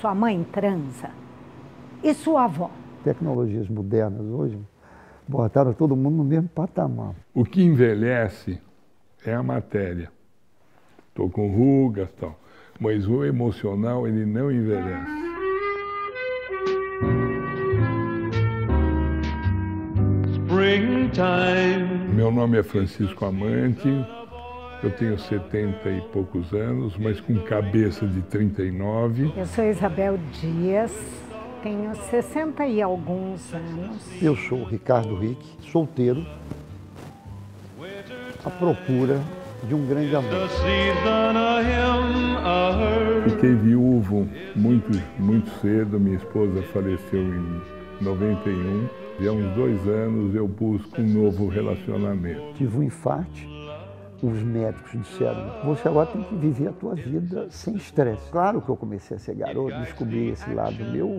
Sua mãe transa? E sua avó? Tecnologias modernas hoje botaram todo mundo no mesmo patamar. O que envelhece é a matéria. Estou com rugas e tal. Mas o emocional, ele não envelhece. Meu nome é Francisco Amante, eu tenho 70 e poucos anos, mas com cabeça de 39. Eu sou Isabel Dias, tenho 60 e alguns anos. Eu sou Ricardo Rick, solteiro, à procura de um grande amor. Fiquei viúvo muito, muito cedo, minha esposa faleceu em 91. E há uns dois anos eu busco um novo relacionamento. Tive um infarte os médicos disseram: você agora tem que viver a tua vida sem estresse. Claro que eu comecei a ser garoto, descobri esse lado meu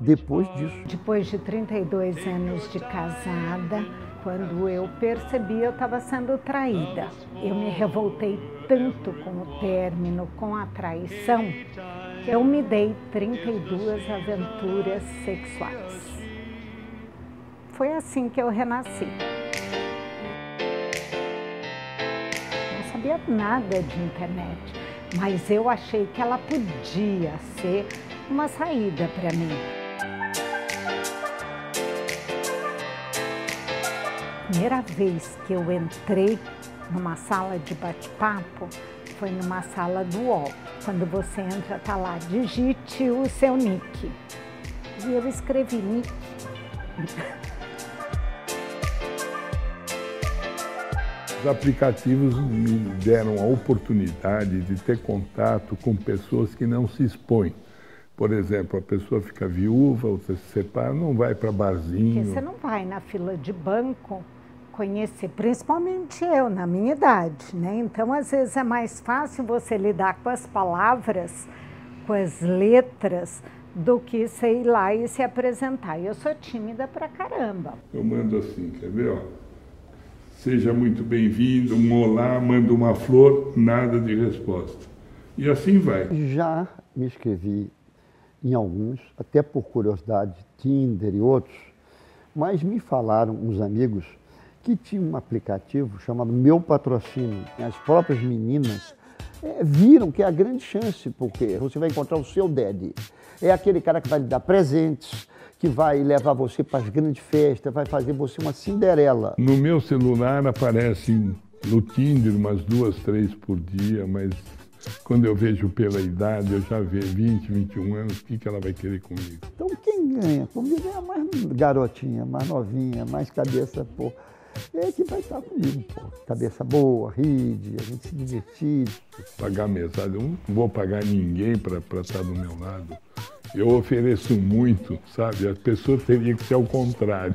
depois disso. Depois de 32 anos de casada, quando eu percebi eu estava sendo traída. Eu me revoltei tanto com o término, com a traição, que eu me dei 32 aventuras sexuais. Foi assim que eu renasci. Sabia nada de internet, mas eu achei que ela podia ser uma saída para mim. Primeira vez que eu entrei numa sala de bate-papo foi numa sala do UOL. Quando você entra, tá lá, digite o seu nick. E eu escrevi nick. Os aplicativos me deram a oportunidade de ter contato com pessoas que não se expõem. Por exemplo, a pessoa fica viúva, você se separa, não vai para barzinho. Porque você não vai na fila de banco conhecer, principalmente eu, na minha idade, né? Então, às vezes é mais fácil você lidar com as palavras, com as letras, do que sei lá e se apresentar. Eu sou tímida pra caramba. Eu mando assim, quer ver, ó? Seja muito bem-vindo, um olá, manda uma flor, nada de resposta. E assim vai. Já me inscrevi em alguns, até por curiosidade, Tinder e outros, mas me falaram uns amigos que tinha um aplicativo chamado Meu Patrocínio. As próprias meninas é, viram que é a grande chance, porque você vai encontrar o seu daddy. É aquele cara que vai lhe dar presentes, que vai levar você para as grandes festas, vai fazer você uma Cinderela. No meu celular aparecem no Tinder umas duas, três por dia, mas quando eu vejo pela idade, eu já vejo 20, 21 anos, o que, que ela vai querer comigo? Então quem ganha comigo é a mais garotinha, mais novinha, mais cabeça, pô. É que vai estar comigo, pô. Cabeça boa, ride, a gente se divertir. Pagar mesada, eu não vou pagar ninguém para estar do meu lado eu ofereço muito, sabe? A pessoa teria que ser ao contrário.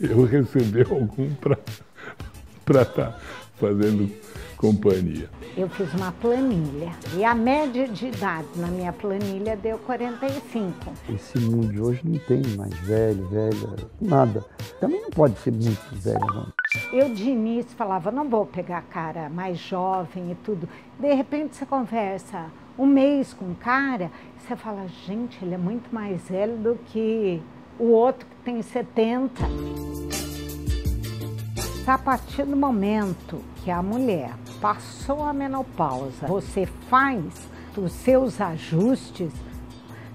Eu receber algum para estar tá fazendo companhia. Eu fiz uma planilha e a média de idade na minha planilha deu 45. Esse mundo de hoje não tem mais velho, velha, nada. Também não pode ser muito velho, não. Eu de início falava, não vou pegar cara mais jovem e tudo. De repente você conversa um mês com um cara, você fala, gente, ele é muito mais velho do que o outro que tem 70. A partir do momento que a mulher passou a menopausa, você faz os seus ajustes,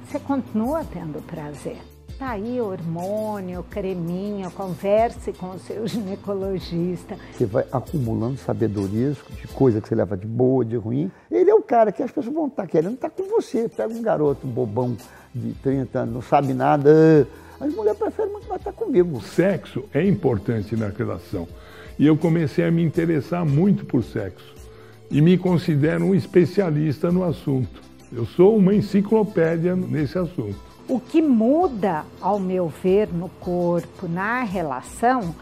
você continua tendo prazer. Tá aí hormônio, creminho, converse com o seu ginecologista. Você vai acumulando sabedorias de coisa que você leva de boa, de ruim. Ele é o cara que as pessoas vão estar tá querendo estar tá com você. Pega um garoto bobão de 30 anos, não sabe nada. As mulheres preferem muito mais estar comigo. O sexo é importante na relação. E eu comecei a me interessar muito por sexo. E me considero um especialista no assunto. Eu sou uma enciclopédia nesse assunto. O que muda, ao meu ver, no corpo, na relação,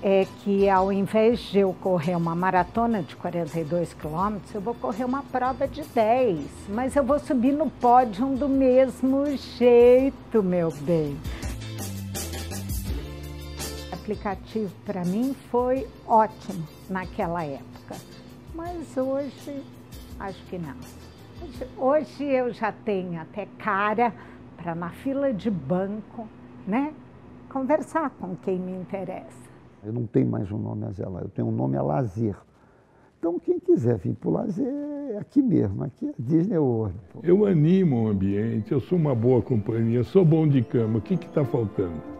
é que ao invés de eu correr uma maratona de 42 quilômetros, eu vou correr uma prova de 10. Mas eu vou subir no pódio do mesmo jeito, meu bem. O aplicativo para mim foi ótimo naquela época, mas hoje acho que não. Hoje eu já tenho até cara para na fila de banco, né, conversar com quem me interessa. Eu não tenho mais um nome a zelar, eu tenho um nome a lazer. Então, quem quiser vir para o lazer, é aqui mesmo, aqui é Disney World. Pô. Eu animo o ambiente, eu sou uma boa companhia, sou bom de cama, o que está faltando?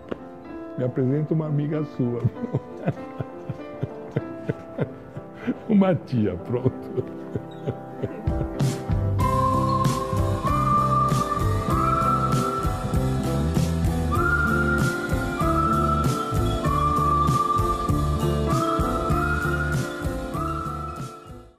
Me apresenta uma amiga sua. uma tia, pronto.